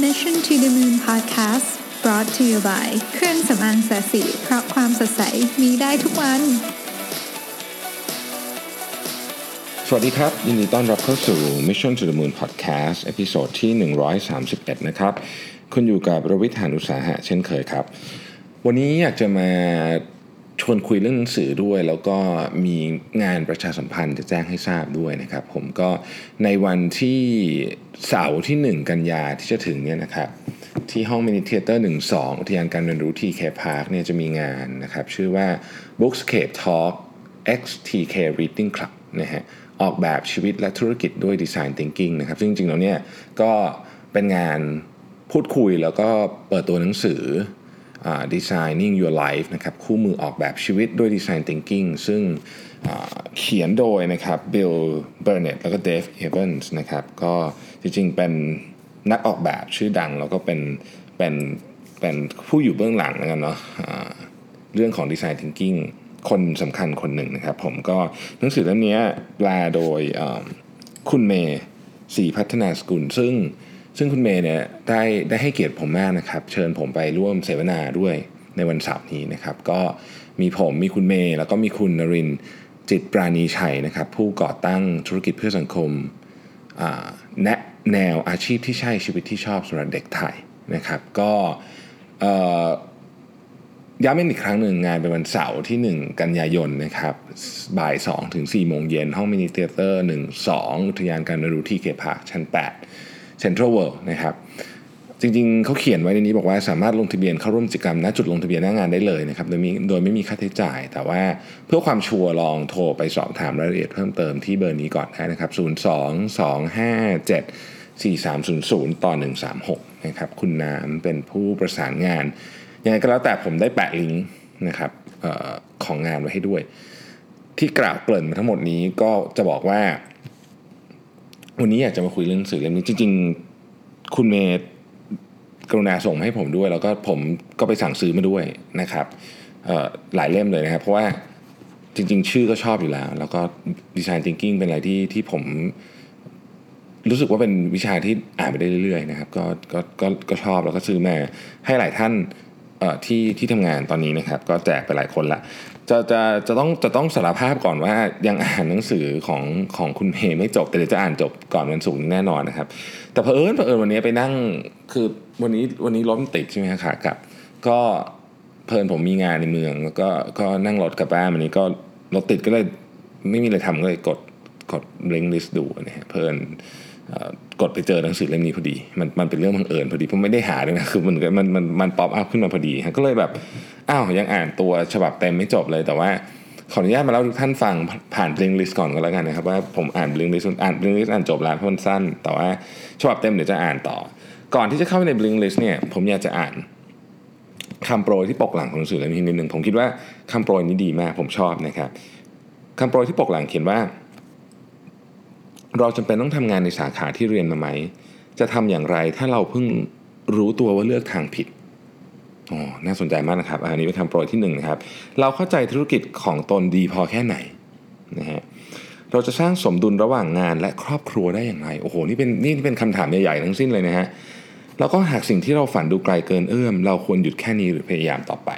Mission to the Moon Podcast brought to you by เครื่องสำอางแสสีเพราะความสดใสมีได้ทุกวัน สวัสดีครับ ยินดีต้อนรับเข้าสู่ Mission to the Moon Podcast เอพิโซดที่ 131 นะครับ คุณอยู่กับรวิทยานุสาหะเช่นเคยครับ วันนี้อยากจะมา วนคุยเรื่องหนังสือด้วย แล้วก็มีงานประชาสัมพันธ์จะแจ้งให้ทราบด้วยนะครับ ผมก็ในวันที่เสาร์ที่ 1 กันยาที่จะถึงเนี่ยนะครับที่ห้อง Mini Theater 12อุทยานการเรียนรู้ TK Park เนี่ยจะมีงานนะครับ ชื่อว่า Bookscape Talk X TK Reading Club นะฮะออกแบบชีวิตและธุรกิจด้วย Design Thinking นะครับซึ่งจริงๆแล้วเนี่ยก็เป็นงานพูดคุยแล้วก็เปิดตัวหนังสือ Designing Your Life นะครับคู่มือออกแบบชีวิตด้วย Design Thinking ซึ่งเขียนโดยนะครับ Bill Burnett แล้วก็ Dave Evans นะครับก็จริงๆเป็นนักออกแบบชื่อดังแล้วก็เป็นเป็นเป็นผู้อยู่เบื้องหลังแล้วกันเนาะะเรื่องของ Design Thinking คนสำคัญคนหนึ่งนะครับ ผมก็หนังสือเล่มนี้แปลโดยคุณเมย์สีพัฒนาสกุล ซึ่ง ซึ่งคุณเมย์เนี่ยได้ได้ให้เกียรติผมมากนะครับ เชิญผมไปร่วมเสวนาด้วยในวันเสาร์นี้นะครับ ก็มีผมมีคุณเมย์แล้วก็มีคุณนรินจิตปราณีชัยนะครับ ผู้ก่อตั้งธุรกิจเพื่อสังคมแนะแนวอาชีพที่ใช่ชีวิตที่ชอบสำหรับเด็กไทยนะครับ ก็ย้ำอีกครั้งหนึ่งงานเป็นวันเสาร์ที่ 1 กันยายนนะครับบ่าย 2 ถึง4โมงเย็นห้อง Mini Theater 1 2 อุทยานการเรียนรู้ TK Park ชั้น 8 Central World นะครับจริงๆ เขาเขียนไว้ในนี้บอกว่าสามารถลงทะเบียนเข้าร่วมกิจกรรมณจุดลงทะเบียนหน้างานได้เลยนะครับโดยมีโดยไม่มีค่าใช้จ่าย แต่ว่าเพื่อความชัวร์ลองโทรไปสอบถามรายละเอียดเพิ่มเติมที่เบอร์นี้ก่อนได้นะครับ 02 257 4300 ต่อ 136 นะครับ คุณน้ำเป็นผู้ประสานงาน ยังไงก็แล้วแต่ผมได้แปะลิงก์นะครับออของงานไว้ให้ด้วย ที่กล่าวเกริ่นมาทั้งหมดนี้ก็จะบอกว่า วันนี้อยากจะมาคุยเรื่องสื่อเล่มนี้จริง ๆ คุณเมย์กรุณาส่งมาให้ผมด้วย แล้วก็ผมก็ไปสั่งซื้อมาด้วยนะครับหลายเล่มเลยนะครับ เพราะว่าจริง ๆ ชื่อก็ชอบอยู่แล้ว แล้วก็ดีไซน์ทิงกิ้งเป็นอะไรที่ที่ผมรู้สึกว่าเป็นวิชาที่อ่านไปได้เรื่อยๆนะครับก็ก็ก็ก็ชอบแล้วก็ซื้อมาให้หลายท่านที่ที่ทำงานตอนนี้นะครับ ก็แจกไปหลายคนละ จะจะจะต้องจะต้องสารภาพก่อนว่ายังอ่านหนังสือของของคุณเมย์ไม่จบ แต่เดี๋ยวจะอ่านจบก่อนวันศุกร์แน่นอนนะครับ แต่เพอเอิญเพอเอิญวันนี้ไปนั่งคือวันนี้วันนี้รถติดใช่ไหมครับกับก็เพลินผมมีงานในเมือง แล้วก็ก็นั่งรถกลับบ้านวันนี้ก็รถติดก็เลยไม่มีอะไรทำก็เลยกดกด Blinkist ดูนะฮะเพลิน กดไปเจอหนังสือเล่มนี้พอดี มันมันเป็นเรื่องบังเอิญพอดีผมไม่ได้หาเลยนะคือมันมันมันมัน pop up ขึ้นมาพอดีก็เลยแบบอ้าวยังอ่านตัวฉบับเต็มไม่จบเลยแต่ว่าขออนุญาตมาเล่าทุกท่านฟังผ่านบลิงลิสก่อนก็แล้วกันนะครับว่าผมอ่านบลิงลิสอ่านบลิงลิสอ่านจบแล้วเพราะมันสั้น แต่ว่าฉบับเต็มเดี๋ยวจะอ่านต่อ ก่อนที่จะเข้าไปในบลิงลิสเนี่ยผมอยากจะอ่านคำโปรยที่ปกหลังของหนังสือเล่มนี้นิดหนึ่งผมคิดว่าคำโปรยนี้ดีมากผมชอบนะครับคำโปรยที่ปกหลังเขียนว่า เราจำเป็นต้องทำงานในสาขาที่เรียนมาไหม จะทำอย่างไรถ้าเราเพิ่งรู้ตัวว่าเลือกทางผิดอ๋อน่าสนใจมากนะครับ อันนี้เป็นคำโปรยที่1นนะครับ เราเข้าใจธุรกิจของตนดีพอแค่ไหนนะฮะ เราจะสร้างสมดุลระหว่างงานและครอบครัวได้อย่างไร โอ้โห นี่เป็นนี่เป็นคำถามใหญ่ๆทั้งสิ้นเลยนะฮะ แล้วก็หากสิ่งที่เราฝันดูไกลเกินเอื้อม เราควรหยุดแค่นี้หรือพยายามต่อไป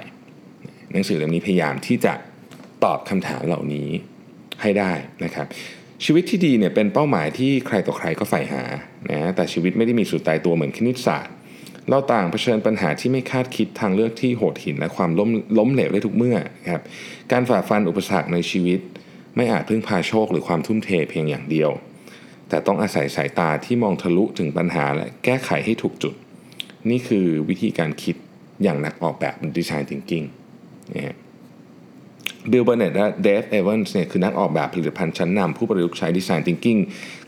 หนังสือเล่มนี้พยายามที่จะตอบคำถามเหล่านี้ให้ได้นะครับ ชีวิตที่ดีเนี่ยเป็นเป้าหมายที่ใครต่อใครก็ใฝ่หานะแต่ชีวิตไม่ได้มีสุดตายตัวเหมือนคณิตศาสตร์ เราต่างเผชิญปัญหาที่ไม่คาดคิดทางเลือกที่โหดหินและความล้มล้มเหลวได้ทุกเมื่อครับการฝ่าฟันอุปสรรคในชีวิต ไม่อาจพึ่งพาโชคหรือความทุ่มเทเพียงอย่างเดียว แต่ต้องอาศัยสายตาที่มองทะลุถึงปัญหาและแก้ไขให้ถูกจุด นี่คือวิธีการคิดอย่างนักออกแบบ Design Thinking นะ Bill Burnett และ Dave Evans เนี่ยคือนักออกแบบผลิตภัณฑ์ชั้นนำผู้ประยุกต์ใช้ Design Thinking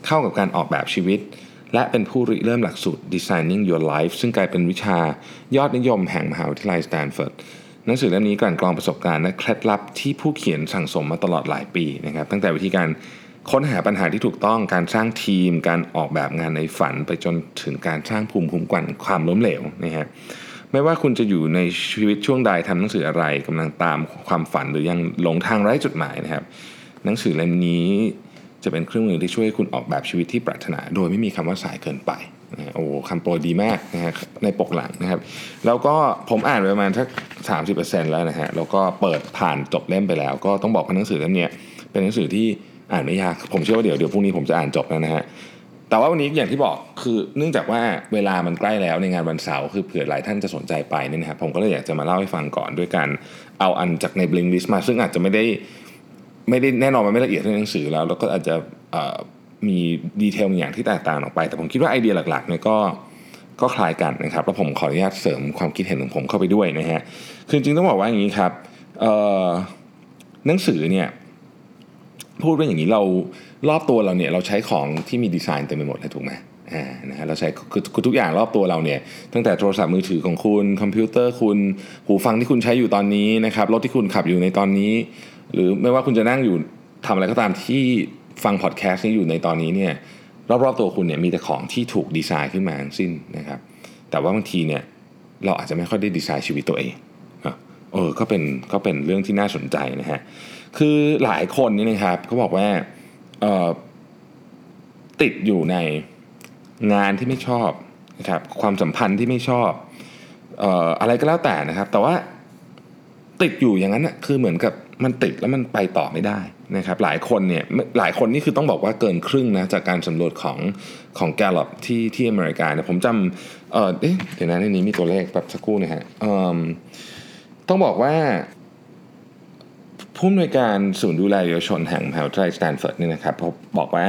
เข้ากับการออกแบบชีวิต และเป็นผู้ริเริ่มหลักสูตร Designing Your Life ซึ่งกลายเป็นวิชายอดนิยมแห่งมหาวิทยาลัยสแตนฟอร์ดหนังสือเล่มนี้กลั่นกรองประสบการณ์และเคล็ดลับที่ผู้เขียนสั่งสมมาตลอดหลายปีนะครับตั้งแต่วิธีการค้นหาปัญหาที่ถูกต้องการสร้างทีม การออกแบบงานในฝัน ไปจนถึงการสร้างภูมิคุ้มกันความล้มเหลวนะฮะ ไม่ว่าคุณจะอยู่ในชีวิตช่วงใดทำหนังสืออะไรกำลังตามความฝันหรือยังหลงทางไร้จุดหมายนะครับ หนังสือเล่มนี้จะเป็นเครื่องมือที่ช่วยคุณออกแบบชีวิตที่ปรารถนา โดยไม่มีคำว่าสายเกินไปนะโอ้คำโปรยดีมากนะฮะในปกหลังนะครับ แล้วก็ผมอ่านไปประมาณสักสามสิบเปอร์เซ็นต์แล้วนะฮะแล้วก็เปิดผ่านจบเล่มไปแล้ว ก็ต้องบอกว่าหนังสือเล่มนี้เป็นหนังสือที่อ่านไม่ยาก ผมเชื่อว่าเดี๋ยวเดี๋ยวพรุ่งนี้ผมจะอ่านจบแล้วนะฮะ แต่ว่าวันนี้อย่างที่บอกคือเนื่องจากว่าเวลามันใกล้แล้วในงานวันเสาร์คือเผื่อหลายท่านจะสนใจไปเนี่ยนะครับผมก็เลยอยากจะมาเล่าให้ฟังก่อนด้วยการเอาอันจากในบลิงลิสมา ซึ่งอาจจะไม่ได้ไม่ได้แน่นอนมันไม่ละเอียดในหนังสือแล้ว แล้วก็อาจจะมีดีเทลบางอย่างที่แตกต่างออกไป แต่ผมคิดว่าไอเดียหลักๆเนี่ยก็ก็คล้ายกันนะครับแล้วผมขออนุญาตเสริมความคิดเห็นของผมเข้าไปด้วยนะฮะคือจริงต้องบอกว่าอย่างนี้ครับหนังสือเนี่ยพูดว่าอย่างนี้เรา รอบตัวเราเนี่ยเราใช้ของที่มีดีไซน์เต็มไปหมดเลยถูกไหมอ่านะฮะเราใช้คือทุกอย่างรอบตัวเราเนี่ยตั้งแต่โทรศัพท์มือถือของคุณคอมพิวเตอร์คุณหูฟังที่คุณใช้อยู่ตอนนี้นะครับรถที่คุณขับอยู่ในตอนนี้ หรือไม่ว่าคุณจะนั่งอยู่ทำอะไรก็ตามที่ฟังพอดแคสต์นี้อยู่ในตอนนี้เนี่ยรอบๆตัวคุณเนี่ยมีแต่ของที่ถูกดีไซน์ขึ้นมาทั้งสิ้นนะครับ แต่ว่าบางทีเนี่ยเราอาจจะไม่ค่อยได้ดีไซน์ชีวิตตัวเองเออก็เป็นก็เป็นเรื่องที่น่าสนใจนะฮะคือหลายคนนี่นะครับเขาบอกว่า ติดอยู่ในงานที่ไม่ชอบนะครับความสัมพันธ์ที่ไม่ชอบอออะไรก็แล้วแต่นะครับ แต่ว่าติดอยู่อย่างนั้นนะคือเหมือนกับมันติดแล้วมันไปต่อไม่ได้นะครับ หลายคนเนี่ยหลายคนนี่คือต้องบอกว่าเกินครึ่งนะจากการสำรวจของของแกลลอที่ที่อเมริกาเนี่ยผมจำเออเดี๋ยวนะในนี้มีตัวเลขแบบสักครู่นะฮะต้องบอกว่า ผู้อำนวยการศูนย์ดูแลเยาวชนแห่งมหาวิทยาลัยสแตนฟอร์ดนี่นะครับเขาบอกว่า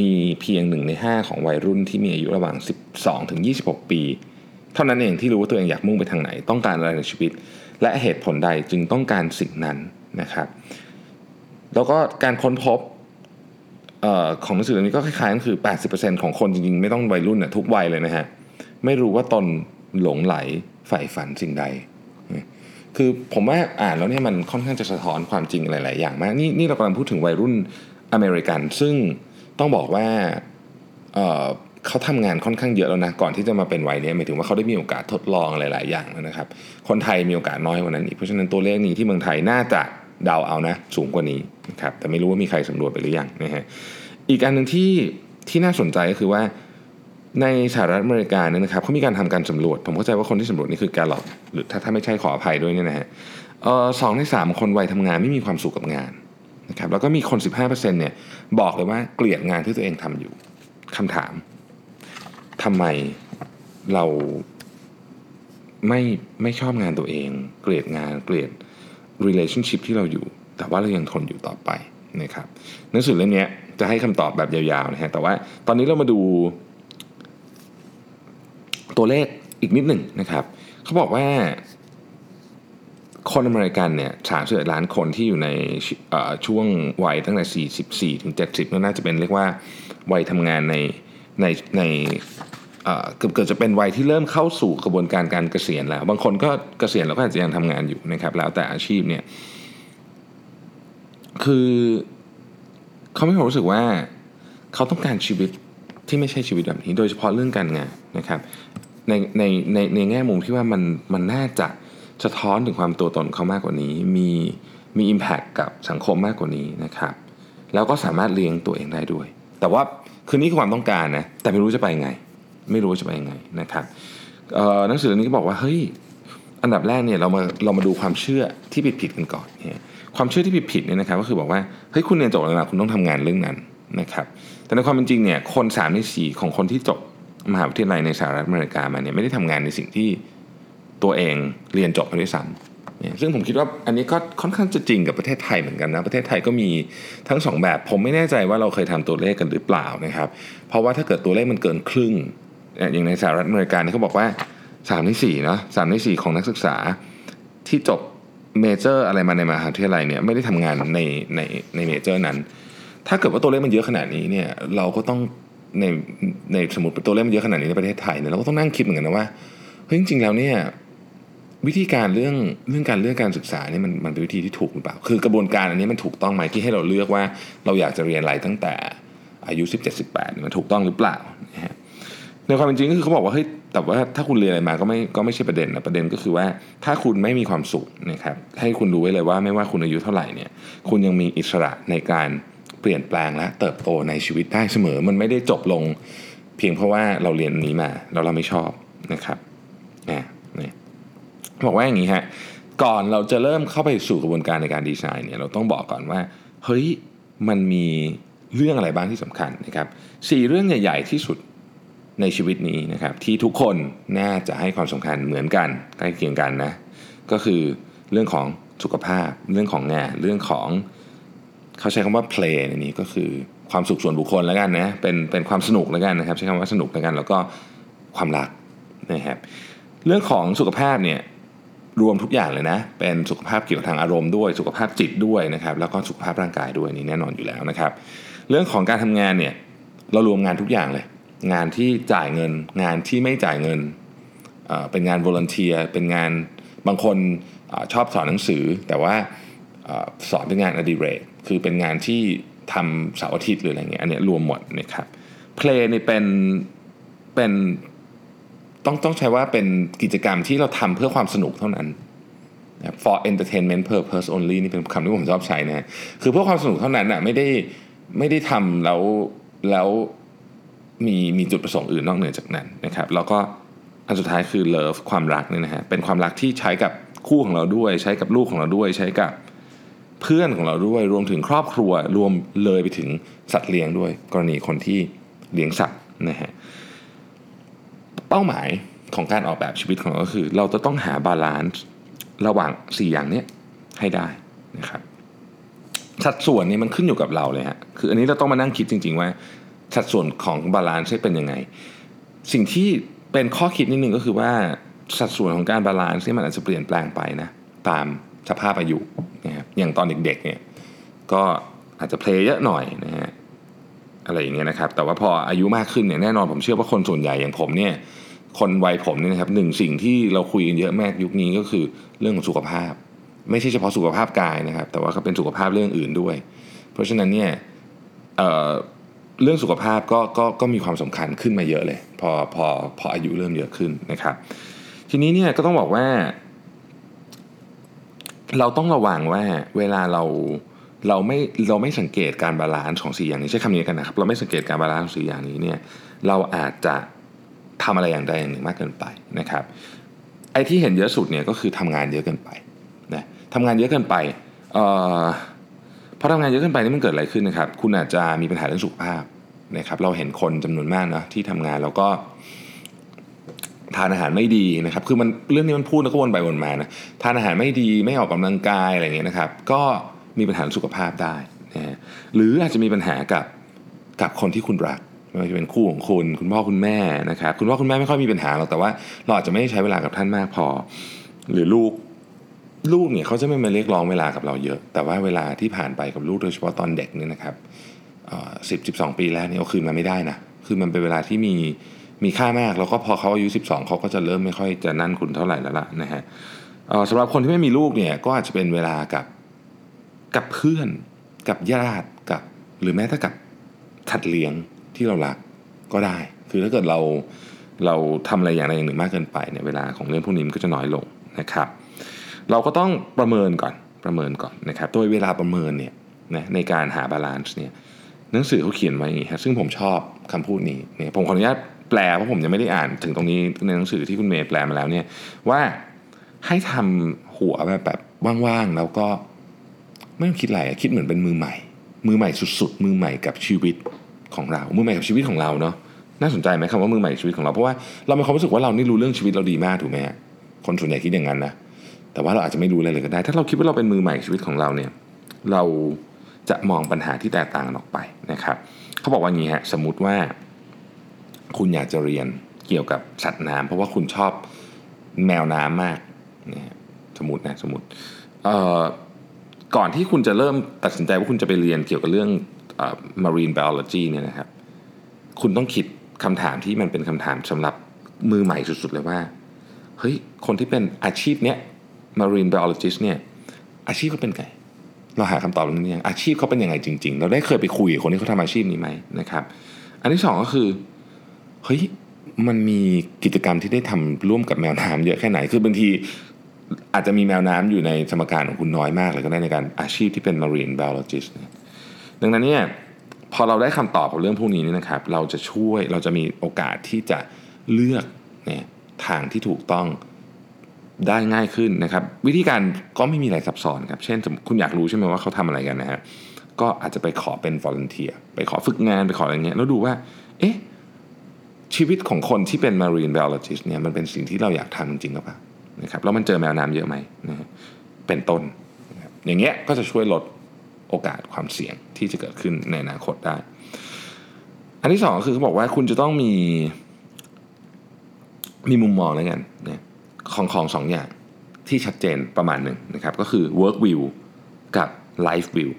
มีเพียงหนึ่งใน 5 ของวัยรุ่นที่มีอายุระหว่าง 12 ถึง 26 ปี เท่านั้นเองที่รู้ว่าตัวเองอยากมุ่งไปทางไหน ต้องการอะไรในชีวิต และเหตุผลใดจึงต้องการสิ่งนั้นนะครับ แล้วก็การค้นพบออของหนังสือเล่มนี้ก็คล้ายๆกันคือ 80%ของคนจริงๆ ไม่ต้องวัยรุ่นนะทุกวัยเลยนะฮะไม่รู้ว่าตนหลงไหลใฝ่ฝันสิ่งใด คือผมว่าอ่านแล้วเนี่ยมันค่อนข้างจะสะท้อนความจริงหลาย ๆ อย่างมากนี่นี่เรากำลังพูดถึงวัยรุ่นอเมริกัน ซึ่งต้องบอกว่าเเขาทำงานค่อนข้างเยอะแล้วนะก่อนที่จะมาเป็นวัยนี้หมายถึงว่าเขาได้มีโอกาสทดลองหลาย ๆ อย่างนะครับ คนไทยมีโอกาสน้อยกว่านั้นอีกเพราะฉะนั้นตัวเลขนี้ที่เมืองไทยน่าจะเดาเอานะสูงกว่านี้นะครับแต่ไม่รู้ว่ามีใครสำรวจไปหรือยังนะฮะอีกอันหนึ่งที่ที่น่าสนใจก็คือว่า ในสหรัฐอเมริกาเนี่ยนะครับเขามีการทำการสำรวจ ผมเข้าใจว่าคนที่สำรวจนี่คือแกลลอบหรือถ้าถ้าไม่ใช่ขออภัยด้วยเนี่ยนะฮะสองในสามคนวัยทำงานไม่มีความสุขกับงานนะครับแล้วก็มีคน 15%เนี่ยบอกเลยว่าเกลียดงานที่ตัวเองทำอยู่คำถามทำไมเราไม่ไม่ชอบงานตัวเอง เกลียดงานเกลียด relationship ที่เราอยู่ แต่ว่าเรายังทนอยู่ต่อไปนะครับหนังสือเล่มนี้จะให้คำตอบแบบยาวๆนะฮะแต่ว่าตอนนี้เรามาดู ตัวเลขอีกนิดหนึ่งนะครับเขาบอกว่าคนอเมริกันเนี่ยสามสิบล้านคนที่อยู่ในช่วงวัยตั้งแต่ 44 ถึง 70ก็น่าจะเป็นเรียกว่าวัยทำงานในในในเกือบเกิดจะเป็นวัยที่เริ่มเข้าสู่กระบวนการการเกษียณแล้ว บางคนก็เกษียณแล้วก็อาจจะยังทำงานอยู่นะครับ แล้วแต่อาชีพเนี่ย คือเขาไม่รู้สึกว่าเขาต้องการชีวิต ที่ไม่ใช่ชีวิตแบบนี้ โดยเฉพาะเรื่องการงานนะครับ ในในในในแง่มุมที่ว่ามันมันน่าจะสะท้อนถึงความตัวตนเขามากกว่านี้ มีมี Impact กับสังคมมากกว่านี้นะครับ แล้วก็สามารถเลี้ยงตัวเองได้ด้วย แต่ว่าคือนี่คือความต้องการนะแต่ไม่รู้จะไปยังไง ไม่รู้จะไปยังไงนะครับหนังสือนี้ก็บอกว่าเฮ้ยอันดับแรกเนี่ยเรามาเรามาดูความเชื่อที่ผิดผิดกันก่อนเนี่ยความเชื่อที่ผิดผิดเนี่ยนะครับก็คือบอกว่าเฮ้ยคุณเรียนจบแล้วนะคุณต้องทำงานเรื่องนั้นนะครับ แต่ในความเป็นจริงเนี่ยคน3ามในสี่ของคนที่จบมหาวิทยาลัยในสหรัฐอเมริกามาเนี่ยไม่ได้ทำงานในสิ่งที่ตัวเองเรียนจบมาด้วยซ้ำซึ่งผมคิดว่าอันนี้ก็ค่อนข้างจะจริงกับประเทศไทยเหมือนกันนะ ประเทศไทยก็มีทั้งสองแบบ ผมไม่แน่ใจว่าเราเคยทำตัวเลขกันหรือเปล่านะครับ เพราะว่าถ้าเกิดตัวเลขมันเกินครึ่ง อย่างในสหรัฐอเมริกาเขาบอกว่า3ใน4เนาะสใน4 ของนักศึกษาที่จบเมเจอร์อะไรมาในมหาวิทยาลัยเนี่ยไม่ได้ทำงานในในในเมเจอร์นั้น ถ้าเกิดว่าตัวเลขมันเยอะขนาดนี้เนี่ยเราก็ต้องในในสมุดตัวเลขมันเยอะขนาดนี้ในประเทศไทยเนี่ยเราก็ต้องนั่งคิดเหมือนกันนะว่าเฮ้ยจริงๆแล้วเนี่ยวิธีการเรื่องเรื่องการเลือกการศึกษาเนี่ยมันมันเป็นวิธีที่ถูกหรือเปล่า คือกระบวนการอันนี้มันถูกต้องไหมที่ให้เราเลือกว่าเราอยากจะเรียนอะไรตั้งแต่อายุ 17-18มันถูกต้องหรือเปล่าในความเป็นจริงก็คือเขาบอกว่าเฮ้ยแต่ว่าถ้าคุณเรียนอะไรมาก็ไม่ก็ไม่ใช่ประเด็นนะประเด็นก็คือว่าถ้าคุณไม่มีความสุขนะครับให้คุณรู้ไว้เลยว่าไม่ว่าคุณอายุเท่าไหร่เนี่ยคุณยังมีอิสระในการ เปลี่ยนแปลงและเติบโตในชีวิตได้เสมอ มันไม่ได้จบลง เพียงเพราะว่าเราเรียนนี้มาแล้วเราไม่ชอบนะครับอ่านี่บอกว่าอย่างนี้ฮะก่อนเราจะเริ่มเข้าไปสู่กระบวนการในการดีไซน์เนี่ยเราต้องบอกก่อนว่าเฮ้ยมันมีเรื่องอะไรบ้างที่สำคัญนะครับสี่เรื่องใหญ่ ๆ ที่สุดในชีวิตนี้นะครับที่ทุกคนน่าจะให้ความสำคัญเหมือนกันใกล้เคียงกันนะก็คือเรื่องของสุขภาพ เรื่องของงานเรื่องของ เขาใช้คำว่า play ในนี้ก็คือความสุขส่วนบุคคลแล้วกันนะเป็นเป็นความสนุกแล้วกันนะครับ ใช้คำว่าสนุกแล้วกัน แล้วก็ความรักนะครับเรื่องของสุขภาพเนี่ยรวมทุกอย่างเลยนะ เป็นสุขภาพเกี่ยวกับทางอารมณ์ด้วย สุขภาพจิตด้วยนะครับ แล้วก็สุขภาพร่างกายด้วยนี่แน่นอนอยู่แล้วนะครับ เรื่องของการทำงานเนี่ยเรารวมงานทุกอย่างเลย งานที่จ่ายเงิน งานที่ไม่จ่ายเงิน เป็นงานวอร์เนเทียเป็นงานบางคนอชอบสอนหนังสือ แต่ว่า สอนเป็นงานอดิเรก คือเป็นงานที่ทำเสาร์อาทิตย์หรืออะไรเงี้ยอันนี้รวมหมดนะครับเพลงนี่เป็นเป็นต้องต้องใช้ว่าเป็นกิจกรรมที่เราทำเพื่อความสนุกเท่านั้น for entertainment purpose only นี่เป็นคำที่ผมชอบใช้นะคือเพื่อความสนุกเท่านั้นอะไม่ได้ไม่ได้ทำแล้วแล้วมีมีจุดประสงค์อื่นนอกเหนือจากนั้นนะครับ แล้วก็อันสุดท้ายคือ love ความรักเนี่ยนะฮะเป็นความรักที่ใช้กับคู่ของเราด้วย ใช้กับลูกของเราด้วย ใช้กับ เพื่อนของเราด้วย รวมถึงครอบครัวรวมเลยไปถึงสัตว์เลี้ยงด้วย กรณีคนที่เลี้ยงสัตว์นะฮะเป้าหมายของการออกแบบชีวิตของเราก็คือ เราจะต้องหา balance ระหว่าง 4 อย่างนี้ให้ได้นะครับสัดส่วนนี้มันขึ้นอยู่กับเราเลยฮะคืออันนี้เราต้องมานั่งคิดจริง ๆ ว่า สัดส่วนของ balance เป็นยังไง สิ่งที่เป็นข้อคิดนิดนึงก็คือว่าสัดส่วนของการ balance ที่มันอาจจะเปลี่ยนแปลงไปนะตาม สภาพอายุนะครับอย่างตอนเด็กๆเนี่ยก็อาจจะเพลย์เยอะหน่อยนะฮะอะไรอย่างเงี้ยนะครับ แต่ว่าพออายุมากขึ้นเนี่ยแน่นอนผมเชื่อว่าคนส่วนใหญ่อย่างผมเนี่ยคนวัยผมเนี่ยนะครับหนึ่งสิ่งที่เราคุยกันเยอะมากยุคนี้ก็คือเรื่องของสุขภาพ ไม่ใช่เฉพาะสุขภาพกายนะครับ แต่ว่าก็เป็นสุขภาพเรื่องอื่นด้วย เพราะฉะนั้นเนี่ยเเรื่องสุขภาพก็ก็ก็มีความสำคัญขึ้นมาเยอะเลย พอพอพออายุเริ่มเยอะขึ้นนะครับ ทีนี้เนี่ยก็ต้องบอกว่า เราต้องระวังว่าเวลาเราเราไม่เราไม่สังเกตการ balance ของสี่อย่างนี้ใช้คำนี้กันนะครับ เราไม่สังเกตการ balance ของสี่อย่างนี้เนี่ยเราอาจจะทำอะไรอย่างใดอย่างหนึ่งมากเกินไปนะครับไอ้ที่เห็นเยอะสุดเนี่ยก็คือทำงานเยอะเกินไปนะทำงานเยอะเกินไปเอ่อพอทำงานเยอะเกินไปนี่มันเกิดอะไรขึ้นนะครับ คุณอาจจะมีปัญหาเรื่องสุขภาพนะครับ เราเห็นคนจำนวนมากนะที่ทำงานแล้วก็ ทานอาหารไม่ดีนะครับคือมันเรื่องนี้มันพูดแล้วก็วนไปวนมานะทานอาหารไม่ดีไม่ออกกำลังกายอะไรเงี้ยนะครับ ก็มีปัญหาสุขภาพได้นะหรืออาจจะมีปัญหากับกับคนที่คุณรักไม่ว่าจะเป็นคู่ของคุณคุณพ่อคุณแม่นะครับคุณพ่อคุณแม่ไม่ค่อยมีปัญหาหรอกแต่ว่าเราอาจจะไม่ใช้เวลากับท่านมากพอ หรือลูกลูกเนี่ยเขาจะไม่มาเรียกร้องเวลากับเราเยอะ แต่ว่าเวลาที่ผ่านไปกับลูกโดยเฉพาะตอนเด็กเนี่ยนะครับสิบสิบสองปีแล้วเนี่ยเอาคืนมาไม่ได้นะคือมันเป็นเวลาที่มี มีค่ามากแล้วก็พอเขาอายุ 12 เขาก็จะเริ่มไม่ค่อยจะนั่นคุณเท่าไหร่แล้วล่ะนะฮะสำหรับคนที่ไม่มีลูกเนี่ยก็อาจจะเป็นเวลากับกับเพื่อน กับญาติกับ หรือแม้แต่กับขัดเลี้ยงที่เรารักก็ได้ คือถ้าเกิดเราเราทำอะไรอย่างใดอย่างหนึ่งมากเกินไปเนี่ยเวลาของเรื่องพวกนี้มันก็จะน้อยลงนะครับ เราก็ต้องประเมินก่อนประเมินก่อนนะครับโดยเวลาประเมินเนี่ยนะในการหา balance เนี่ย หนังสือเขาเขียนไว้อย่างนี้ครับซึ่งผมชอบคำพูดนี้เนี่ยผมขออนุญาตแปลเพราะผมยังไม่ได้อ่านถึงตรงนี้ในหนังสือที่คุณเมย์แปลมาแล้วเนี่ยว่าให้ทำหัวแบบแบบว่างๆแล้วก็ไม่ต้องคิดอะไรคิดเหมือนเป็นมือใหม่ มือใหม่สุดๆ มือใหม่กับชีวิตของเรา มือใหม่กับชีวิตของเราเนาะน่าสนใจไหมคำว่ามือใหม่ชีวิตของเราเพราะว่าเรามีความรู้สึกว่าเรานี่รู้เรื่องชีวิตเราดีมากถูกไหมคนส่วนใหญ่คิดอย่างนั้นนะแต่ว่าเราอาจจะไม่รู้อะไรเลยก็ได้ ถ้าเราคิดว่าเราเป็นมือใหม่ชีวิตของเราเนี่ย เรา จะมองปัญหาที่แตกต่างออกไปนะครับเขาบอกว่าอย่างนี้ฮะสมมติว่า คุณอยากจะเรียนเกี่ยวกับสัตว์น้ำเพราะว่าคุณชอบแมวน้ำมากนะสมมตินะสมมติก่อนที่คุณจะเริ่มตัดสินใจว่าคุณจะไปเรียนเกี่ยวกับเรื่อง marine biology เนี่ยนะครับ คุณต้องคิดคำถามที่มันเป็นคำถามสำหรับมือใหม่สุดๆเลยว่าเฮ้ยคนที่เป็นอาชีพเนี้ย marine biologist เนี่ยอาชีพเขาเป็นไง เราหาคำตอบเรื่องนี้อาชีพเขาเป็นยังไงจริง ๆ เราได้เคยไปคุยกับคนที่เขาทำอาชีพนี้ไหมนะครับ อันที่สองก็คือเฮ้ยมันมีกิจกรรมที่ได้ทำร่วมกับแมวน้ำเยอะแค่ไหน คือบางทีอาจจะมีแมวน้ำอยู่ในสมการของคุณน้อยมากเลยก็ได้ในการอาชีพที่เป็น marine biologist นดังนั้นเนี่ยพอเราได้คำตอบกับเรื่องพวกนี้นี่นะครับ เราจะช่วยเราจะมีโอกาสที่จะเลือกเนี่ยทางที่ถูกต้อง ได้ง่ายขึ้นนะครับวิธีการก็ไม่มีอะไรซับซ้อนครับเช่นคุณอยากรู้ใช่ไหมว่าเขาทำอะไรกันนะฮะก็อาจจะไปขอเป็น volunteer ไปขอฝึกงานไปขออะไรเงี้ยแล้วดูว่าเอ๊ะชีวิตของคนที่เป็น marine biologist เนี่ยมันเป็นสิ่งที่เราอยากทำจริงหรือเปล่านะครับแล้วมันเจอแมวน้ำเยอะไหมนะฮะเป็นต้นอย่างเงี้ยก็จะช่วยลดโอกาสความเสี่ยงที่จะเกิดขึ้นในอนาคตได้ อันที่สองคือเขาบอกว่าคุณจะต้องมีมีมุมมองแล้วกันนะ ของของสองอย่างที่ชัดเจนประมาณหนึ่งนะครับก็คือ work view กับ life view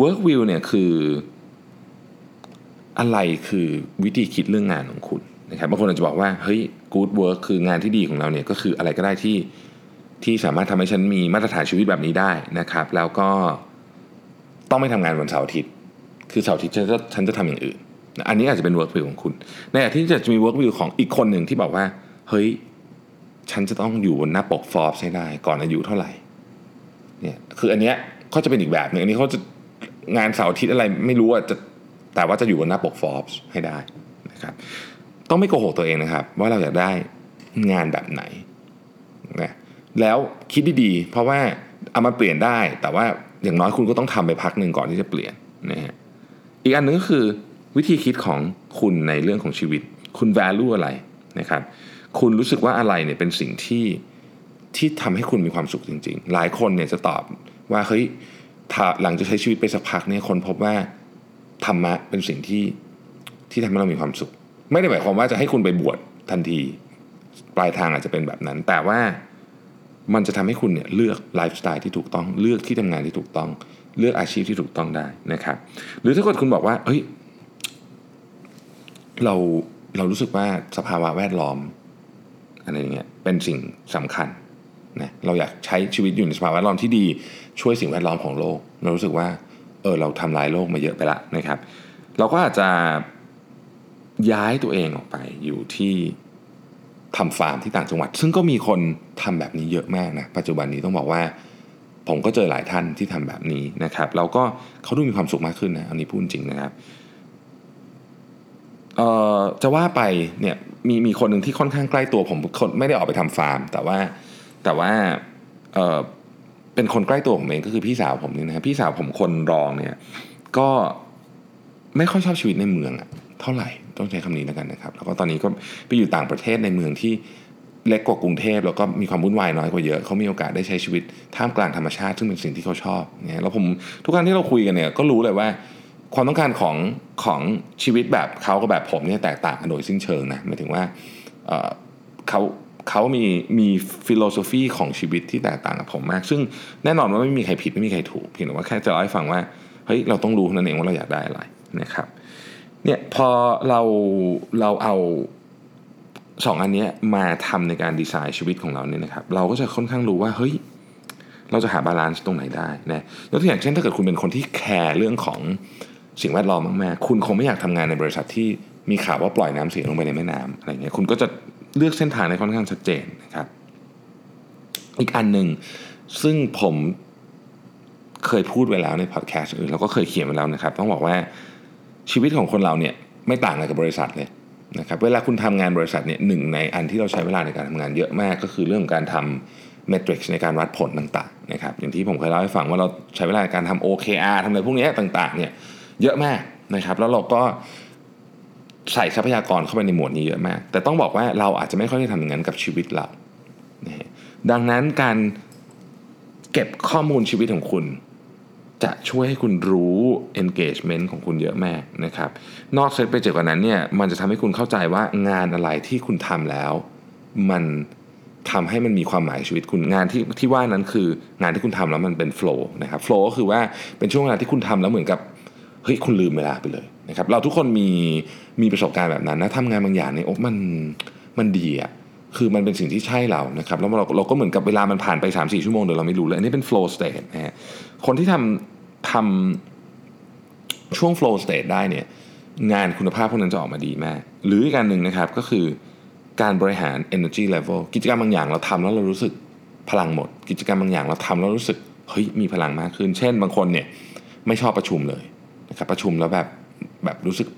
work view เนี่ยคืออะไรคือวิธีคิดเรื่องงานของคุณนะครับบางคนอาจจะบอกว่าเฮ้ย good work คืองานที่ดีของเราเนี่ยก็คืออะไรก็ได้ที่ที่สามารถทำให้ฉันมีมาตรฐานชีวิตแบบนี้ได้นะครับ แล้วก็ต้องไม่ทำงานวันเสาร์อาทิตย์คือเสาร์อาทิตย์ฉันจะฉันจะทำอย่างอื่น อันนี้อาจจะเป็น work view ของคุณ ในขณะที่จะมี work view ของอีกคนหนึ่งที่บอกว่า เฮ้ย ฉันจะต้องอยู่บนหน้าปกฟอร์บให้ได้ก่อนอายุเท่าไหร่เนี่ยคืออันเนี้ยก็จะเป็นอีกแบบหนึ่งอันนี้เขาจะงานเสาร์อาทิตย์อะไรไม่รู้อะจะแต่ว่าจะอยู่บนหน้าปกฟอร์บให้ได้นะครับต้องไม่โกหกตัวเองนะครับ ว่าเราอยากได้งานแบบไหนนะแล้วคิดดีๆ เพราะว่าเอามาเปลี่ยนได้ แต่ว่าอย่างน้อยคุณก็ต้องทำไปพักหนึ่งก่อนที่จะเปลี่ยนนะฮะอีกอันนึงก็คือวิธีคิดของคุณในเรื่องของชีวิต คุณ value อะไรนะครับ คุณรู้สึกว่าอะไรเนี่ยเป็นสิ่งที่ที่ทำให้คุณมีความสุขจริง ๆ หลายคนเนี่ยจะตอบว่าเฮ้ยหลังจะใช้ชีวิตไปสักพักเนี่ยคนพบว่าธรรมะเป็นสิ่งที่ที่ทำให้เรามีความสุข ไม่ได้หมายความว่าจะให้คุณไปบวชทันที ปลายทางอาจจะเป็นแบบนั้น แต่ว่ามันจะทำให้คุณเนี่ยเลือกไลฟ์สไตล์ที่ถูกต้อง เลือกที่ทำงานที่ถูกต้อง เลือกอาชีพที่ถูกต้องได้นะครับ หรือถ้าเกิดคุณบอกว่า เฮ้ย เราเรารู้สึกว่าสภาวะแวดล้อม อะไรอย่างเงี้ยเป็นสิ่งสำคัญนะเราอยากใช้ชีวิตอยู่ในสภาวะแวดล้อมที่ดีช่วยสิ่งแวดล้อมของโลก เรารู้สึกว่าเออเราทำลายโลกมาเยอะไปละนะครับ เราก็อาจจะย้ายตัวเองออกไปอยู่ที่ทำฟาร์มที่ต่างจังหวัด ซึ่งก็มีคนทำแบบนี้เยอะมากนะปัจจุบันนี้ต้องบอกว่าผมก็เจอหลายท่านที่ทำแบบนี้นะครับแล้วก็เขาดูมีความสุขมากขึ้นนะอันนี้พูดจริงนะครับ จะว่าไปเนี่ยมีมีคนหนึ่งที่ค่อนข้างใกล้ตัวผมคนไม่ได้ออกไปทำฟาร์ม แต่ว่าแต่ว่าเอ่อเป็นคนใกล้ตัวผมเองก็คือพี่สาวผมนี่นะพี่สาวผมคนรองเนี่ย ก็ไม่ค่อยชอบชีวิตในเมืองอะเท่าไหร่ต้องใช้คำนี้แล้วกันนะครับ แล้วก็ตอนนี้ก็ไปอยู่ต่างประเทศในเมืองที่เล็กกว่ากรุงเทพแล้วก็มีความวุ่นวายน้อยกว่าเยอะเขามีโอกาสได้ใช้ชีวิตท่ามกลางธรรมชาติ ซึ่งเป็นสิ่งที่เขาชอบเนี่ยแล้วผมทุกครั้งที่เราคุยกันเนี่ยก็รู้เลยว่า ความต้องการของของชีวิตแบบเขากับแบบผมเนี่ยแตกต่างกันโดยสิ้นเชิงนะหมายถึงว่าเขาเขามีมี philosophy ของชีวิตที่แตกต่างกับผมมาก ซึ่งแน่นอนว่าไม่มีใครผิดไม่มีใครถูกเพียงแต่ว่าแค่จะเล่าให้ฟังว่าเฮ้ยเราต้องรู้นั่นเองว่าเราอยากได้อะไรนะครับเนี่ยพอเราเราเอาสองอันนี้มาทำในการดีไซน์ชีวิตของเราเนี่ยนะครับเราก็จะค่อนข้างรู้ว่าเฮ้ยเราจะหา balance ตรงไหนได้นะยกตัวอย่างเช่นถ้าเกิดคุณเป็นคนที่แคร์เรื่องของ สิ่งแวดล้อมมากๆ คุณคงไม่อยากทำงานในบริษัทที่มีข่าวว่าปล่อยน้ำเสียลงไปในแม่น้ำอะไรเงี้ย คุณก็จะเลือกเส้นทางในค่อนข้างชัดเจนนะครับ อีกอันหนึ่งซึ่งผมเคยพูดไว้แล้วในพอดแคสต์อื่นเราก็เคยเขียนไว้แล้วนะครับ ต้องบอกว่าชีวิตของคนเราเนี่ยไม่ต่างอะไรกับบริษัทเลยนะครับ เวลาคุณทำงานบริษัทเนี่ยหนึ่งในอันที่เราใช้เวลาในการทำงานเยอะมากก็คือเรื่องการทำเมทริกซ์ในการวัดผลต่างๆนะครับอย่างที่ผมเคยเล่าให้ฟังว่าเราใช้เวลาในการทำ OKR ทำอะไรพวกนี้ต่างๆเนี่ย เยอะมากนะครับ แล้วเราก็ใส่ทรัพยากรเข้าไปในหมวดนี้เยอะมาก แต่ต้องบอกว่าเราอาจจะไม่ค่อยได้ทำอย่างนั้นกับชีวิตเรานะดังนั้นการเก็บข้อมูลชีวิตของคุณ จะช่วยให้คุณรู้ engagement ของคุณเยอะมากนะครับ นอกเซตไปจากนั้นเนี่ยมันจะทำให้คุณเข้าใจว่างานอะไรที่คุณทำแล้ว มันทำให้มันมีความหมายชีวิตคุณงานที่ที่ว่านั้นคืองานที่คุณทำแล้วมันเป็น flow นะครับ flow ก็คือว่าเป็นช่วงเวลาที่คุณทำแล้วเหมือนกับ เฮ้ยคุณลืมเวลาไปเลยนะครับเราทุกคนมีมีประสบการณ์แบบนั้นนะทำงานบางอย่างเนี่ยโอ้มันมันดีอะคือมันเป็นสิ่งที่ใช่เรานะครับแล้วเราเราก็เหมือนกับเวลามันผ่านไป 3 4 ชั่วโมงโดยเราไม่รู้เลยอันนี้เป็น flow state นะฮะคนที่ทำทำช่วง flow state ได้เนี่ยงานคุณภาพพวกนั้นจะออกมาดีมาก หรืออีกการหนึ่งนะครับก็คือการบริหาร energy level กิจกรรมบางอย่างเราทำแล้วเรารู้สึกพลังหมด กิจกรรมบางอย่างเราทำแล้วรู้สึกเฮ้ยมีพลังมากขึ้น เช่น บางคนเนี่ยไม่ชอบประชุมเลย นะครับประชุมแล้วแบบแบบรู้สึก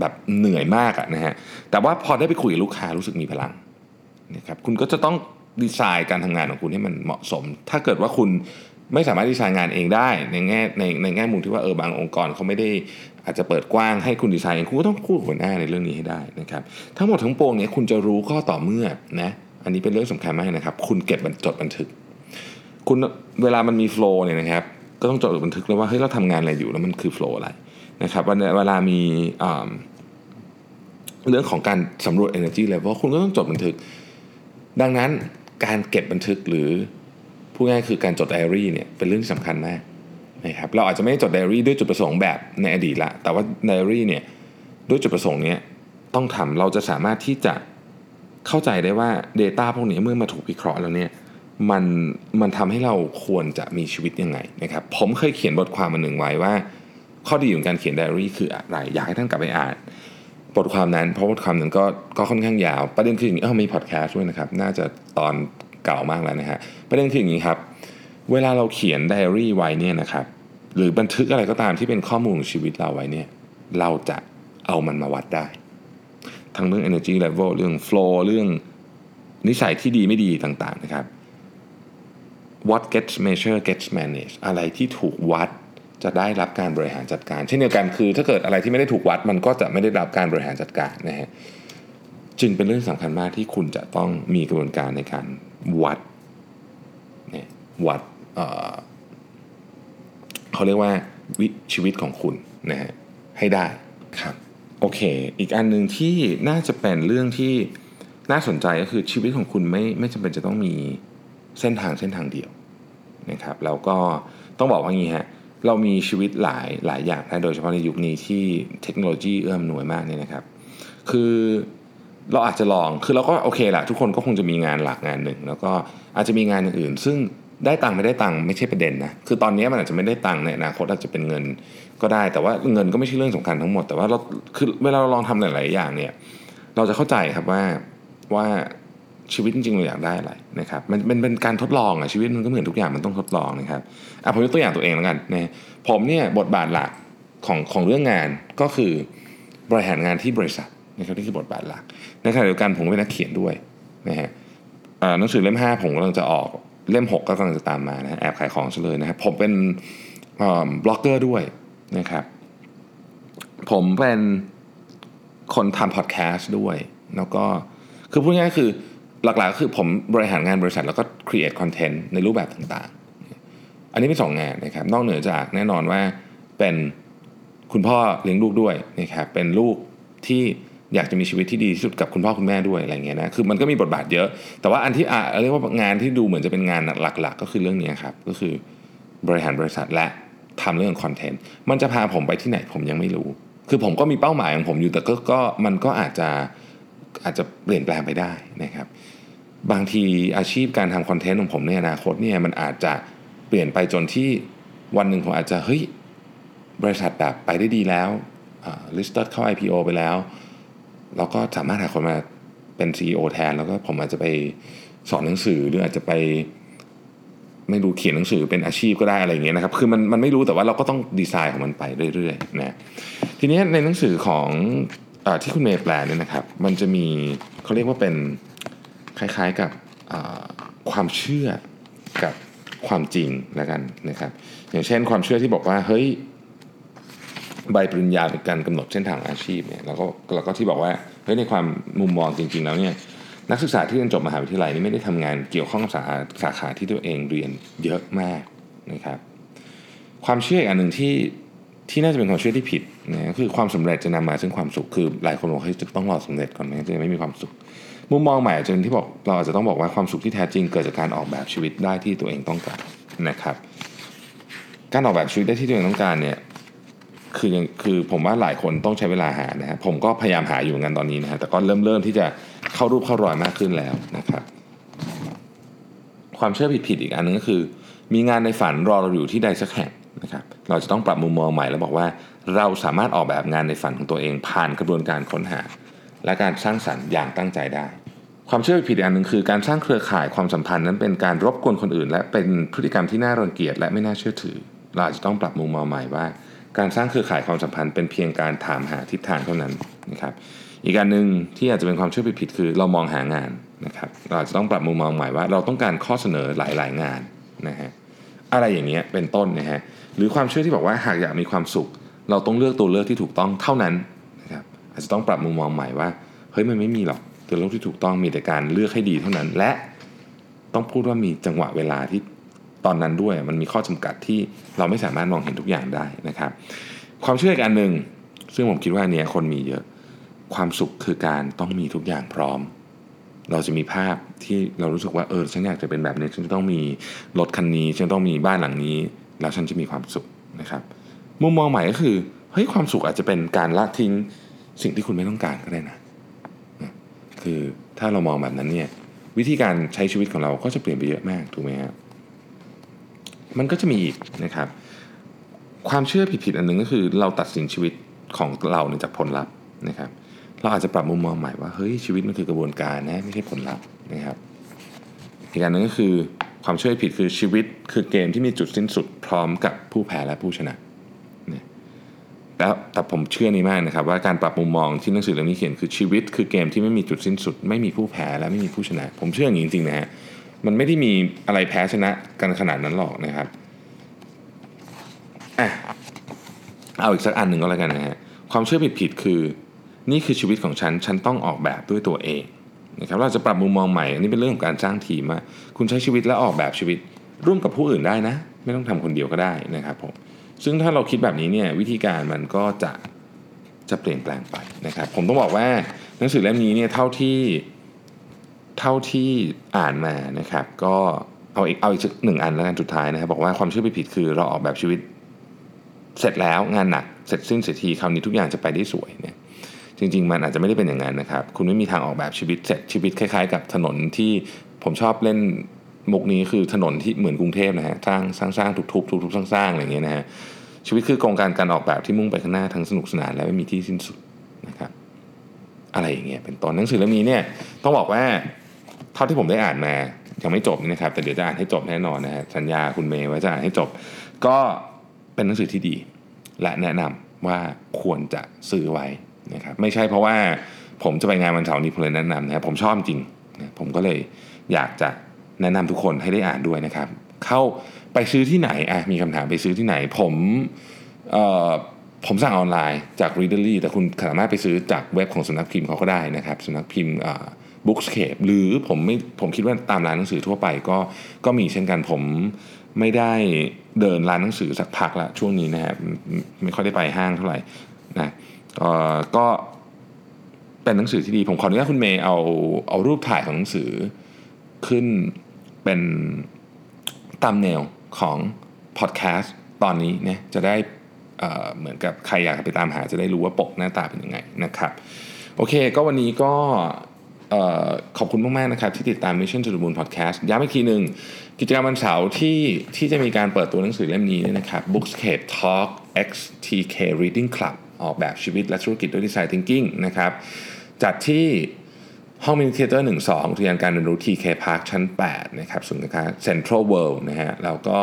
แบบเหนื่อยมากอะนะฮะแต่ว่าพอได้ไปคุยกับลูกค้ารู้สึกมีพลังนะครับคุณก็จะต้องดีไซน์การทำงานของคุณให้มันเหมาะสม ถ้าเกิดว่าคุณไม่สามารถดีไซน์งานเองได้ในแง่ในในแง่มุมที่ว่าเออบางองค์กรเขาไม่ได้อาจจะเปิดกว้างให้คุณดีไซน์เองคุณก็ต้องคู่หัวหน้าในเรื่องนี้ให้ได้นะครับทั้งหมดทั้งปวงเนี้ยคุณจะรู้ก็ต่อเมื่อนะอันนี้เป็นเรื่องสำคัญมากนะครับ คุณเก็บจดบันทึก คุณเวลามันมีโฟล์เนี่ยนะครับ ก็ต้องจดบันทึกเลยว่าเฮ้ยเราทำงานอะไรอยู่แล้วมันคือโฟล์อะไรนะครับเวลามีเรื่องของการสำรวจ energy level คุณก็ต้องจดบันทึก ดังนั้นการเก็บบันทึกหรือพูดง่ายคือการจดไดอารี่เนี่ยเป็นเรื่องที่สำคัญมากนะครับเราอาจจะไม่ได้จดไดอารี่ด้วยจุดประสงค์แบบในอดีตละแต่ว่าไดอารี่เนี่ยด้วยจุดประสงค์เนี้ยต้องทำเราจะสามารถที่จะเข้าใจได้ว่า Data พวกนี้เมื่อมาถูกวิเคราะห์แล้วเนี่ย มันมันทำให้เราควรจะมีชีวิตยังไงนะครับผมเคยเขียนบทความมาหนึ่งไว้ว่า ข้อดีของการเขียนไดอารี่คืออะไร อยากให้ท่านกลับไปอ่านบทความนั้นเพราะบทความนั้นก็ก็ค่อนข้างยาว ประเด็นคืออย่างนี้เออมีพอดแคสต์ด้วยนะครับ น่าจะตอนเก่ามากแล้วนะฮะประเด็นคืออย่างนี้ครับ เวลาเราเขียนไดอารี่ไว้เนี่ยนะครับหรือบันทึกอะไรก็ตามที่เป็นข้อมูลของชีวิตเราไว้เนี่ยเราจะเอามันมาวัดได้ ทั้งเรื่อง energy level เรื่อง flow เรื่องนิสัยที่ดีไม่ดีต่างๆนะครับ what gets measured gets managed อะไรที่ถูกวัดจะได้รับการบริหารจัดการ เช่นเดียวกันคือ ถ้าเกิดอะไรที่ไม่ได้ถูกวัดมันก็จะไม่ได้รับการบริหารจัดการนะฮะจึงเป็นเรื่องสำคัญมากที่คุณจะต้องมีกระบวนการในการวัดเนี่ยวัดเเขาเรียกว่าวิชีวิตของคุณนะฮะให้ได้ครับโอเค อีกอันหนึ่งที่น่าจะเป็นเรื่องที่น่าสนใจก็คือชีวิตของคุณไม่ไม่จำเป็นจะต้องมี เส้นทางเส้นทางเดียวนะครับแล้วก็ต้องบอกว่างี้ฮะเรามีชีวิตหลายหลายอย่างนะโดยเฉพาะในยุคนี้ที่เทคโนโลยีเอื้อมหน่วยมากเนี่ยนะครับ คือเราอาจจะลองคือเราก็โอเคแหละทุกคนก็คงจะมีงานหลักงานหนึ่ง แล้วก็อาจจะมีงานอย่างอื่น ซึ่งได้ตังค์ไม่ได้ตังค์ไม่ใช่ประเด็นนะคือตอนนี้มันอาจจะไม่ได้ตังค์ในอนาคตอาจจะเป็นเงินก็ได้ แต่ว่าเงินก็ไม่ใช่เรื่องสำคัญทั้งหมดแต่ว่าเราคือเวลาเราลองทำหลาย ๆ อย่างเนี่ย เราจะเข้าใจครับว่าว่า ชีวิตจริงๆเราอยากได้อะไรนะครับมันเป็นเป็นการทดลองอะชีวิตมันก็เหมือนทุกอย่างมันต้องทดลองนะครับอะผมยกตัวอย่างตัวเองแล้วกันนะผมเนี่ยบทบาทหลักของของเรื่องงานก็คือบริหารงานที่บริษัทนะครับนี่คือบทบาทหลักในขณะเดียวกันผมเป็นนักเขียนด้วยนะฮะหนังสือเล่ม 5 ผมกำลังจะออกเล่ม 6 ก็กำลังจะตามมานะแอบขายของเลยนะครับผมเป็นบล็อกเกอร์ด้วยนะครับผมเป็นคนทำพอดแคสต์ด้วย แล้วก็คือพูดง่ายๆคือ หลักๆคือผมบริหารงานบริษัทแล้วก็ create content ในรูปแบบต่างๆ อันนี้เป็นสองงานนะครับ นอกเหนือจากแน่นอนว่าเป็นคุณพ่อเลี้ยงลูกด้วยนะครับ เป็นลูกที่อยากจะมีชีวิตที่ดีที่สุดกับคุณพ่อคุณแม่ด้วยอะไรเงี้ยนะ คือมันก็มีบทบาทเยอะ แต่ว่าอันที่อะเรียกว่างานที่ดูเหมือนจะเป็นงานหลัก ๆ ก็คือเรื่องนี้ครับ ก็คือบริหารบริษัทและทำเรื่องคอนเทนต์ มันจะพาผมไปที่ไหนผมยังไม่รู้ คือผมก็มีเป้าหมายของผมอยู่แต่ก็ก็มันก็อาจจะอาจจะเปลี่ยนแปลงไปได้นะครับ บางทีอาชีพการทำคอนเทนต์ของผมในอนาคตเนี่ยมันอาจจะเปลี่ยนไปจนที่วันหนึ่งผมอาจจะเฮ้ยบริษัทแบบไปได้ดีแล้วลิสต์เข้า IPO ไปแล้ว เราก็สามารถหาคนมาเป็น CEO แทน แล้วก็ผมอาจจะไปสอนหนังสือหรืออาจจะไป ไม่รู้เขียนหนังสือเป็นอาชีพก็ได้อะไรอย่างเงี้ยนะครับ คือมันมันไม่รู้แต่ว่าเราก็ต้องดีไซน์ของมันไปเรื่อยๆนะทีนี้ในหนังสือของอที่คุณเมย์แปลเนี่ยนะครับ มันจะมีเขาเรียกว่าเป็น คล้ายๆกับความเชื่อกับความจริงแล้วกันนะครับ อย่างเช่นความเชื่อที่บอกว่าเฮ้ยใบปริญญาเป็นการกำหนดเส้นทางอาชีพเนี่ยแล้วก็แล้วก็ที่บอกว่าเฮ้ยในความมุมมองจริง ๆ แล้วเนี่ยนักศึกษาที่เรียนจบมหาวิทยาลัยนี่ไม่ได้ทำงานเกี่ยวข้องกับสาสาขาที่ตัวเองเรียนเยอะมากนะครับ ความเชื่ออีกอันหนึ่งที่ที่น่าจะเป็นความเชื่อที่ผิดนะคือความสำเร็จจะนำมาซึ่งความสุขคือหลายคนบอกเฮ้ยจะต้องรอสำเร็จก่อนไหมจะไม่มีความสุข มุมมองใหม่จนที่บอกเราอาจจะต้องบอกว่าความสุขที่แท้จริงเกิดจากการออกแบบชีวิตได้ที่ตัวเองต้องการนะครับ การออกแบบชีวิตได้ที่ตัวเองต้องการเนี่ยคือคือผมว่าหลายคนต้องใช้เวลาหานะฮะผมก็พยายามหาอยู่งานตอนนี้นะฮะแต่ก็เริ่มเริ่มที่จะเข้ารูปเข้ารอยมากขึ้นแล้วนะครับ ความเชื่อผิดๆอีกอันนึงก็คือ มีงานในฝันรอเราอยู่ที่ใดสักแห่งนะครับเราจะต้องปรับมุมมองใหม่แล้วบอกว่า เราสามารถออกแบบงานในฝันของตัวเอง ผ่านกระบวนการค้นหา และการสร้างสรรค์อย่างตั้งใจได้ ความเชื่อผิดอันหนึ่งคือการสร้างเครือข่ายความสัมพันธ์นั้นเป็นการรบกวนคนอื่น และเป็นพฤติกรรมที่น่ารังเกียจและไม่น่าเชื่อถือ เราอาจจะต้องปรับมุมมองใหม่ว่า การสร้างเครือข่ายความสัมพันธ์เป็นเพียงการถามหาทิศทางเท่านั้นนะครับอีกการหนึ่งที่อาจจะเป็นความเชื่อผิดคือเรามองหางานนะครับเราอาจจะต้องปรับมุมมองใหม่ว่า เราต้องการข้อเสนอหลาย ๆ งานนะฮะอะไรอย่างเงี้ยเป็นต้นนะฮะหรือความเชื่อที่บอกว่าหากอยากมีความสุข เราต้องเลือกตัวเลือกที่ถูกต้องเท่านั้นนะครับอาจจะต้องปรับมุมมองใหม่ว่าเฮ้ยมันไม่มีหรอก ตัวเลือกที่ถูกต้องมีแต่การเลือกให้ดีเท่านั้น และต้องพูดว่ามีจังหวะเวลาที่ตอนนั้นด้วย มันมีข้อจำกัดที่เราไม่สามารถมองเห็นทุกอย่างได้นะครับ ความเชื่ออีกอันหนึ่งซึ่งผมคิดว่าเนี้ยคนมีเยอะ ความสุขคือการต้องมีทุกอย่างพร้อม เราจะมีภาพที่เรารู้สึกว่าเออฉันอยากจะเป็นแบบนี้ฉันจะต้องมีรถคันนี้ฉันต้องมีบ้านหลังนี้ แล้วฉันจะมีความสุขนะครับมุมมองใหม่ก็คือเฮ้ยความสุขอาจจะเป็นการละทิ้งสิ่งที่คุณไม่ต้องการก็ได้นะ คือถ้าเรามองแบบนั้นเนี่ยวิธีการใช้ชีวิตของเราก็จะเปลี่ยนไปเยอะมากถูกไหมครับมันก็จะมีอีกนะครับ ความเชื่อผิดๆอันหนึ่งก็คือเราตัดสินชีวิตของเราเนี่ยจากผลลัพธ์นะครับ เราอาจจะปรับมุมมองใหม่ว่าเฮ้ยชีวิตมันคือกระบวนการนะไม่ใช่ผลลัพธ์นะครับอีกอันหนึ่งก็คือความเชื่อผิดคือชีวิตคือเกมที่มีจุดสิ้นสุดพร้อมกับผู้แพ้และผู้ชนะ แต่แต่ผมเชื่อนี้มากนะครับ ว่าการปรับมุมมองที่หนังสือเล่มนี้เขียนคือชีวิตคือเกมที่ไม่มีจุดสิ้นสุด ไม่มีผู้แพ้และไม่มีผู้ชนะ ผมเชื่ออย่างนี้จริงๆนะฮะมันไม่ได้มีอะไรแพ้ชนะกันขนาดนั้นหรอกนะครับอะเอาอีกสักอันหนึ่งก็แล้วกันนะฮะความเชื่อผิดๆคือ นี่คือชีวิตของฉัน ฉันต้องออกแบบด้วยตัวเองนะครับเราจะปรับมุมมองใหม่อันนี้เป็นเรื่องของการสร้างทีมว่าคุณใช้ชีวิตและออกแบบชีวิต ร่วมกับผู้อื่นได้นะ ไม่ต้องทำคนเดียวก็ได้นะครับผม ซึ่งถ้าเราคิดแบบนี้เนี่ยวิธีการมันก็จะจะเปลี่ยนแปลงไปนะครับ ผมต้องบอกว่าหนังสือเล่มนี้เนี่ยเท่าที่เท่าที่อ่านมานะครับ ก็เอาอีกเอาอีกหนึ่งอันแล้วกันสุดท้ายนะครับ บอกว่าความเชื่อผิดคือเราออกแบบชีวิตเสร็จแล้วงานหนักเสร็จสิ้นเสียทีคราวนี้ทุกอย่างจะไปได้สวยเนี่ยจริง ๆ มันอาจจะไม่ได้เป็นอย่างนั้นนะครับ คุณไม่มีทางออกแบบชีวิตเสร็จชีวิตคล้าย ๆ กับถนนที่ผมชอบเล่น มุกนี้คือถนนที่เหมือนกรุงเทพนะฮะสร้างสร้างสร้างทุบทุบทุบทุบสร้างสร้างอะไรอย่างเงี้ยนะฮะชีวิตคือโครงการการออกแบบที่มุ่งไปข้างหน้าทั้งสนุกสนานและไม่มีที่สิ้นสุดนะครับ อะไรอย่างเงี้ยเป็นต้นหนังสือเล่มนี้เนี่ยต้องบอกว่าเท่าที่ผมได้อ่านมายังไม่จบนะครับ แต่เดี๋ยวจะอ่านให้จบแน่นอนนะฮะสัญญาคุณเมย์ว่าจะอ่านให้จบ ก็เป็นหนังสือที่ดี และแนะนำว่าควรจะซื้อไว้นะครับ ไม่ใช่เพราะว่าผมจะไปงานวันเสาร์นี้ผมเลยแนะนำนะครับผมชอบจริงนะผมก็เลยอยากจะ แนะนำทุกคนให้ได้อ่านด้วยนะครับ เข้าไปซื้อที่ไหนอะมีคำถามไปซื้อที่ไหน ผมผมสั่งออนไลน์จาก Readerly แต่คุณสามารถไปซื้อจากเว็บของสำนักพิมพ์เขาก็ได้นะครับสำนักพิมพ์บุ๊กสเคปหรือผมไม่ผมคิดว่าตามร้านหนังสือทั่วไปก็ก็มีเช่นกันผมไม่ได้เดินร้านหนังสือสักพักละช่วงนี้นะครับไม่ค่อยได้ไปห้างเท่าไหร่นะก็เป็นหนังสือที่ดี ผมขออนุญาตคุณเมย์เอาเอารูปถ่ายของหนังสือขึ้น เป็นตามแนวของพอดแคสต์ตอนนี้เนี่ยจะได้เหมือนกับใครอยากไปตามหาจะได้รู้ว่าปกหน้าตาเป็นยังไงนะครับโอเคก็วันนี้ก็ขอบคุณมาก ๆ นะครับ ที่ติดตาม Mission to the Moon Podcast ย้ำอีกทีหนึ่งกิจกรรมวันเสาร์ที่ที่จะมีการเปิดตัวหนังสือเล่มนี้นะครับ Bookscape Talk XTK Reading Club ออกแบบชีวิตและธุรกิจด้วย Design Thinking นะครับจัดที่ ห้องมินิเทเตอร์12อุทยานการเรียนรู้ TK Park ชั้น 8 นะครับศูนย์การค้า Central World นะฮะแล้วก็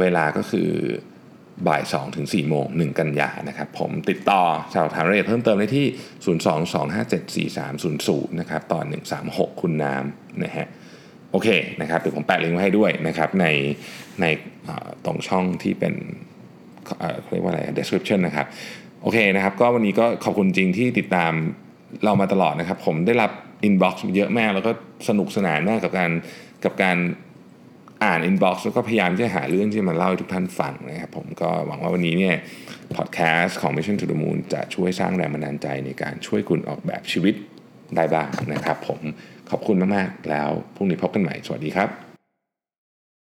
เวลาก็คือบ่าย2ถึง4โมง 1 กันยานะครับ ผมติดต่อสอบถามรายละเอียดเพิ่มเติมได้ที่ 022574300 นะครับต่อ136 คุณน้ำนะฮะโอเคนะครับเดี๋ยวผมแปะลิงก์ไว้ให้ด้วยนะครับ ในในตรงช่องที่เป็นเขาเรียกว่าอะไร description นะครับ โอเคนะครับ ก็วันนี้ก็ขอบคุณจริงที่ติดตามเรามาตลอดนะครับ ผมได้รับ inbox เยอะมาก แล้วก็สนุกสนานมากกับการกับการอ่าน inbox แล้วก็พยายามจะหาเรื่องที่มาเล่าให้ทุกท่านฟังนะครับผมก็หวังว่าวันนี้เนี่ยพอดแคสต์ของ Mission to the Moon จะช่วยสร้างแรงบันดาลใจในการช่วยคุณออกแบบชีวิตได้บ้างนะครับ ผมขอบคุณมาก ๆ แล้วพรุ่งนี้พบกันใหม่ สวัสดีครับ